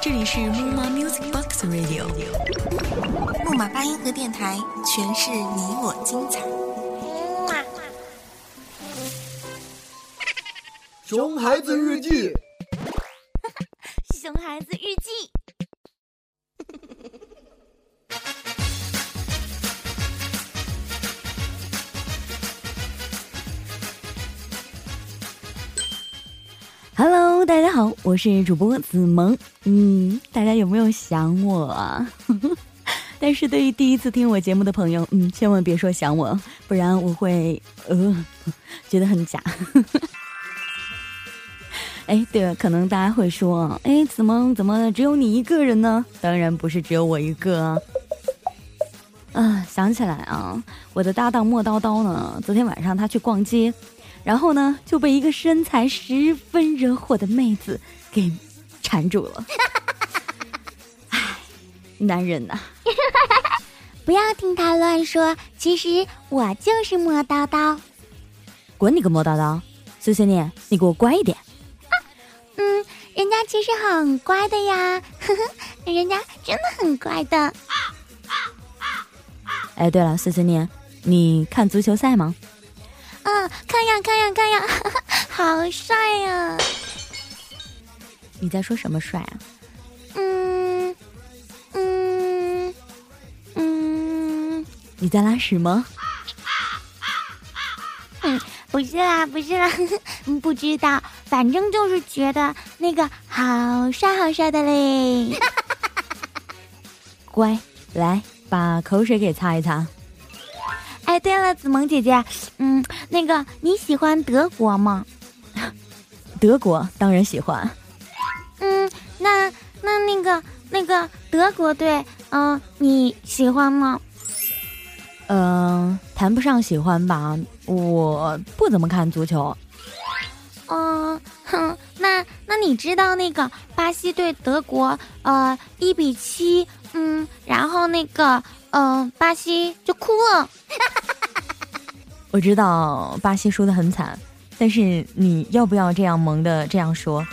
这里是木马 Music Box Radio，木马八音盒电台，诠释你我精彩。熊孩子日记，熊孩子日记。Hello，大家好，我是主播子萌。嗯，大家有没有想我啊？但是对于第一次听我节目的朋友，嗯，千万别说想我，不然我会呃觉得很假。哎，对了，可能大家会说，哎，子萌怎么只有你一个人呢？当然不是只有我一个啊！想起来啊，我的搭档莫叨叨呢，昨天晚上他去逛街。然后呢，就被一个身材十分惹火的妹子给缠住了。唉，男人呐，不要听他乱说，其实我就是磨叨叨。滚你个磨叨叨！碎碎念，你给我乖一点。嗯，人家其实很乖的呀，呵呵，人家真的很乖的。哎，对了，碎碎念，你看足球赛吗？嗯，看呀看呀看呀，好帅呀！你在说什么帅啊？嗯嗯嗯，你在拉屎吗？嗯，不是啦，不是啦，不知道，反正就是觉得那个好帅好帅的嘞。乖，来把口水给擦一擦。对了，子萌姐姐，嗯，那个你喜欢德国吗？德国当然喜欢。嗯，那那那个那个德国队，嗯，你喜欢吗？嗯，谈不上喜欢吧，我不怎么看足球。嗯，哼，那那你知道那个巴西对德国，呃，一比七，嗯，然后那个。嗯，巴西就哭了。我知道巴西输的很惨，但是你要不要这样萌的这样说？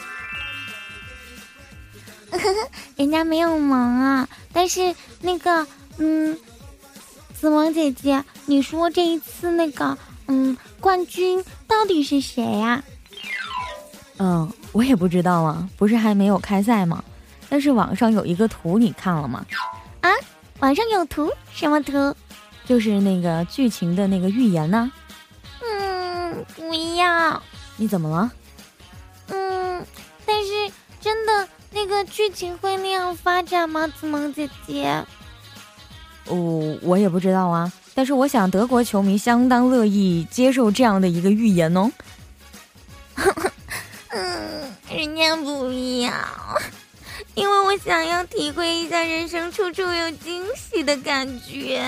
人家没有萌啊，但是那个，嗯，子萌姐姐，你说这一次那个，嗯，冠军到底是谁呀？嗯，我也不知道啊，不是还没有开赛吗？但是网上有一个图，你看了吗？啊？网上有图，什么图？就是那个剧情的那个预言呢。嗯，不要。你怎么了？嗯，但是真的那个剧情会那样发展吗？子萌姐姐？哦，我也不知道啊。但是我想德国球迷相当乐意接受这样的一个预言哦。嗯，人家不要。因为我想要体会一下人生处处有惊喜的感觉。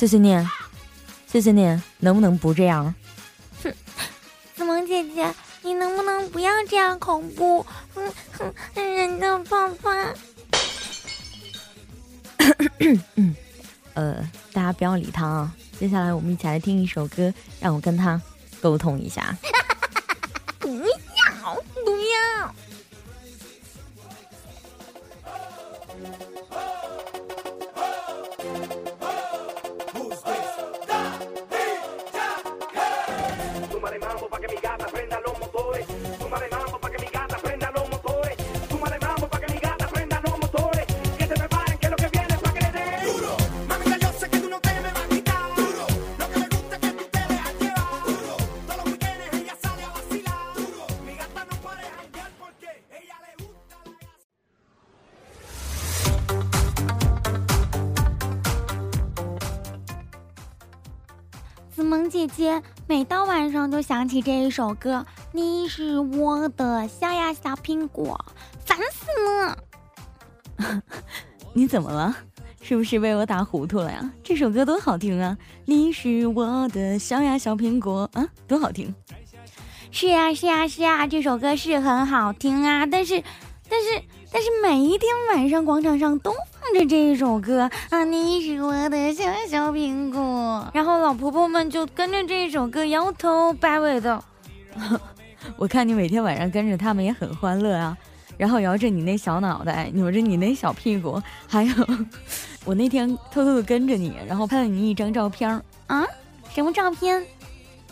碎碎念，碎碎念，能不能不这样？哼，子萌姐姐，你能不能不要这样恐怖？嗯哼，人家爸爸。嗯，呃，大家不要理他啊。接下来我们一起来听一首歌，让我跟他沟通一下。萌姐姐每到晚上都想起这一首歌，你是我的小呀小苹果，烦死了！你怎么了？是不是被我打糊涂了呀？这首歌多好听啊！你是我的小呀小苹果啊，多好听！是呀是呀是呀，这首歌是很好听啊，但是，但是。但是每一天晚上广场上都放着这一首歌啊，你是我的小小苹果，然后老婆婆们就跟着这一首歌摇头摆尾的，我看你每天晚上跟着他们也很欢乐啊，然后摇着你那小脑袋，扭着你那小屁股，还有我那天偷偷的跟着你，然后拍了你一张照片啊，什么照片？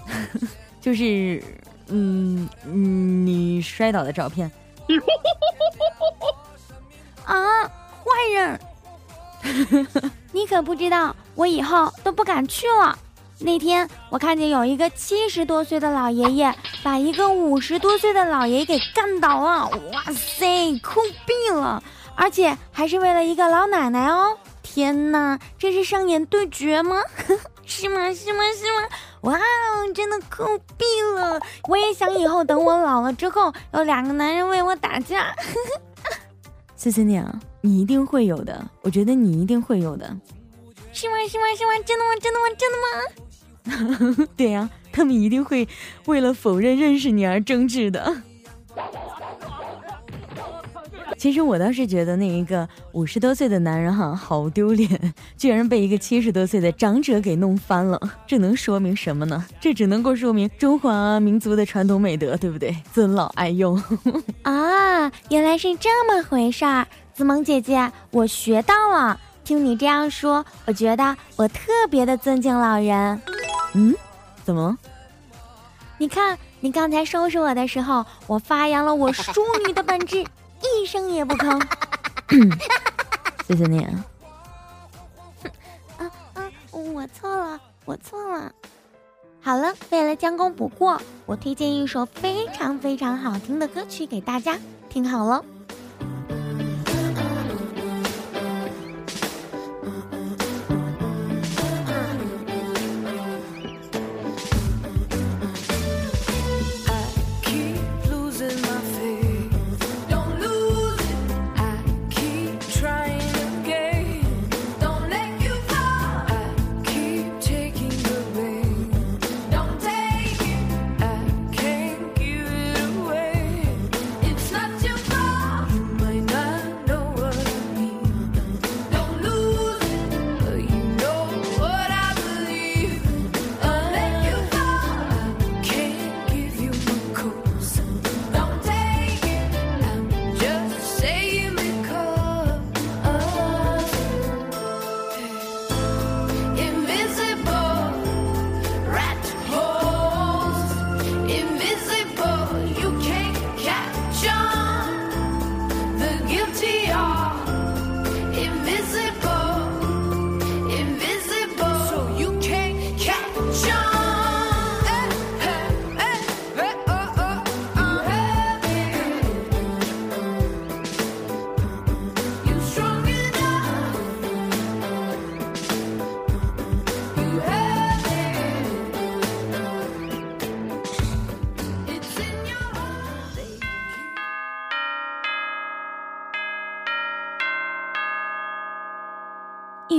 就是嗯嗯你摔倒的照片。啊，坏人！你可不知道，我以后都不敢去了。那天我看见有一个七十多岁的老爷爷把一个五十多岁的老爷爷给干倒了，哇塞，酷毙了！而且还是为了一个老奶奶哦！天哪，这是上演对决吗？是吗？是吗？是吗？哇哦，真的酷毙了！我也想以后等我老了之后，有两个男人为我打架。思思念啊，你一定会有的，我觉得你一定会有的。是吗？是吗？是吗？真的吗？真的吗？真的吗？对呀，他们一定会为了否认认识你而争执的。其实我倒是觉得那一个五十多岁的男人哈，好丢脸，居然被一个七十多岁的长者给弄翻了。这能说明什么呢？这只能够说明中华民族的传统美德，对不对？尊老爱幼 啊，原来是这么回事儿。子萌姐姐，我学到了。听你这样说，我觉得我特别的尊敬老人。嗯，怎么了？你看，你刚才收拾我的时候，我发扬了我淑女的本质，一声也不吭。谢谢你。啊啊！我错了，我错了。好了，为了将功补过，我推荐一首非常非常好听的歌曲给大家，听好了。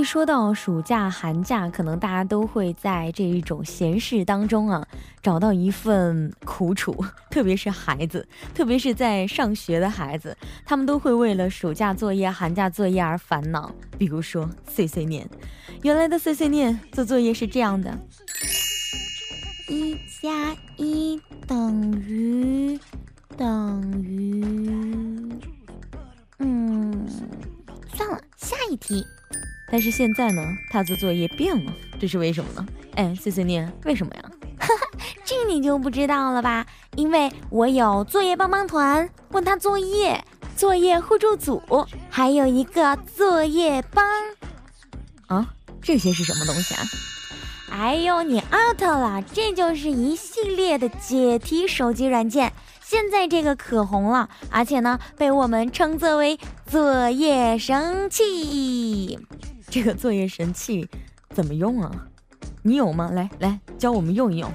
一说到暑假、寒假，可能大家都会在这一种闲适当中啊，找到一份苦楚。特别是孩子，特别是在上学的孩子，他们都会为了暑假作业、寒假作业而烦恼。比如说 碎碎念，原来的碎碎念做作业是这样的：一加一等于等于……嗯，算了，下一题。但是现在呢，他的作业变了，这是为什么呢？哎，碎碎念，为什么呀？哈哈，这你就不知道了吧？因为我有作业帮帮团，问他作业，作业互助组，还有一个作业帮。啊，这些是什么东西啊？哎呦，你 out 了，这就是一系列的解题手机软件，现在这个可红了，而且呢，被我们称作为作业神器。这个作业神器怎么用啊？你有吗？来来，教我们用一用。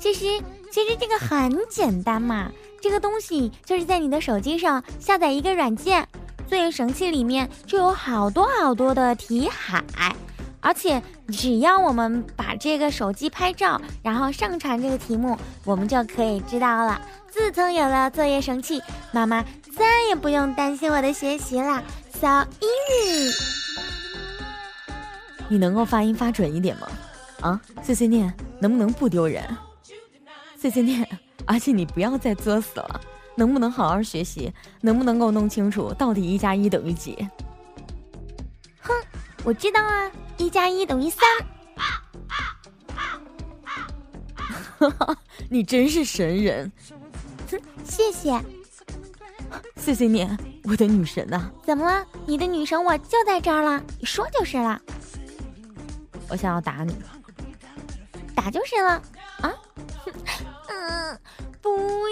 其实其实这个很简单嘛，这个东西就是在你的手机上下载一个软件，作业神器里面就有好多好多的题海，而且只要我们把这个手机拍照，然后上传这个题目，我们就可以知道了。自从有了作业神器，妈妈再也不用担心我的学习了，so easy。你能够发音发准一点吗？啊，碎碎念能不能不丢人？碎碎碎念，而且你不要再作死了，能不能好好学习？能不能够弄清楚到底一加一等于几？哼，我知道啊，一加一等于三。哈 哈你真是神人，哼，谢谢。碎碎念，我的女神呐！怎么了？你的女神我就在这儿了，你说就是了。我想要打你，打就是了啊！嗯，不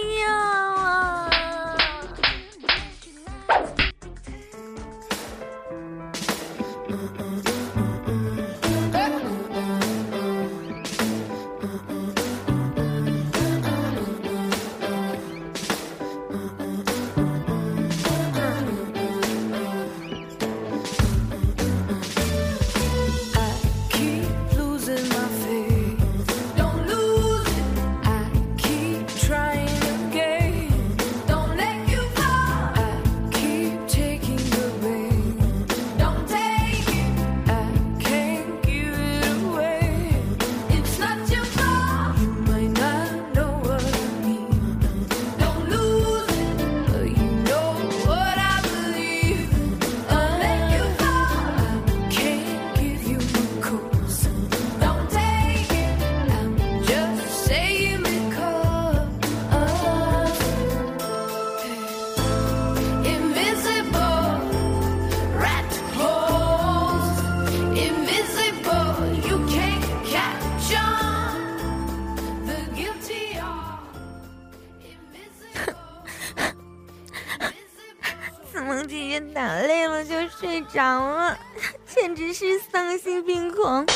着了，简直是丧心病狂！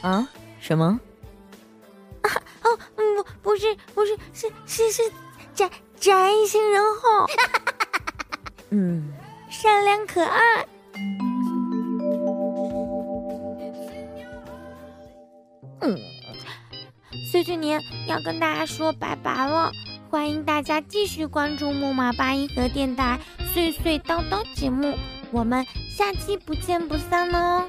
啊？什么？啊哦，不，不是，不是，是是是宅宅型人后。嗯，善良可爱。嗯，碎碎年要跟大家说拜拜了。欢迎大家继续关注木马八音盒电台碎碎叨叨节目，我们下期不见不散哦。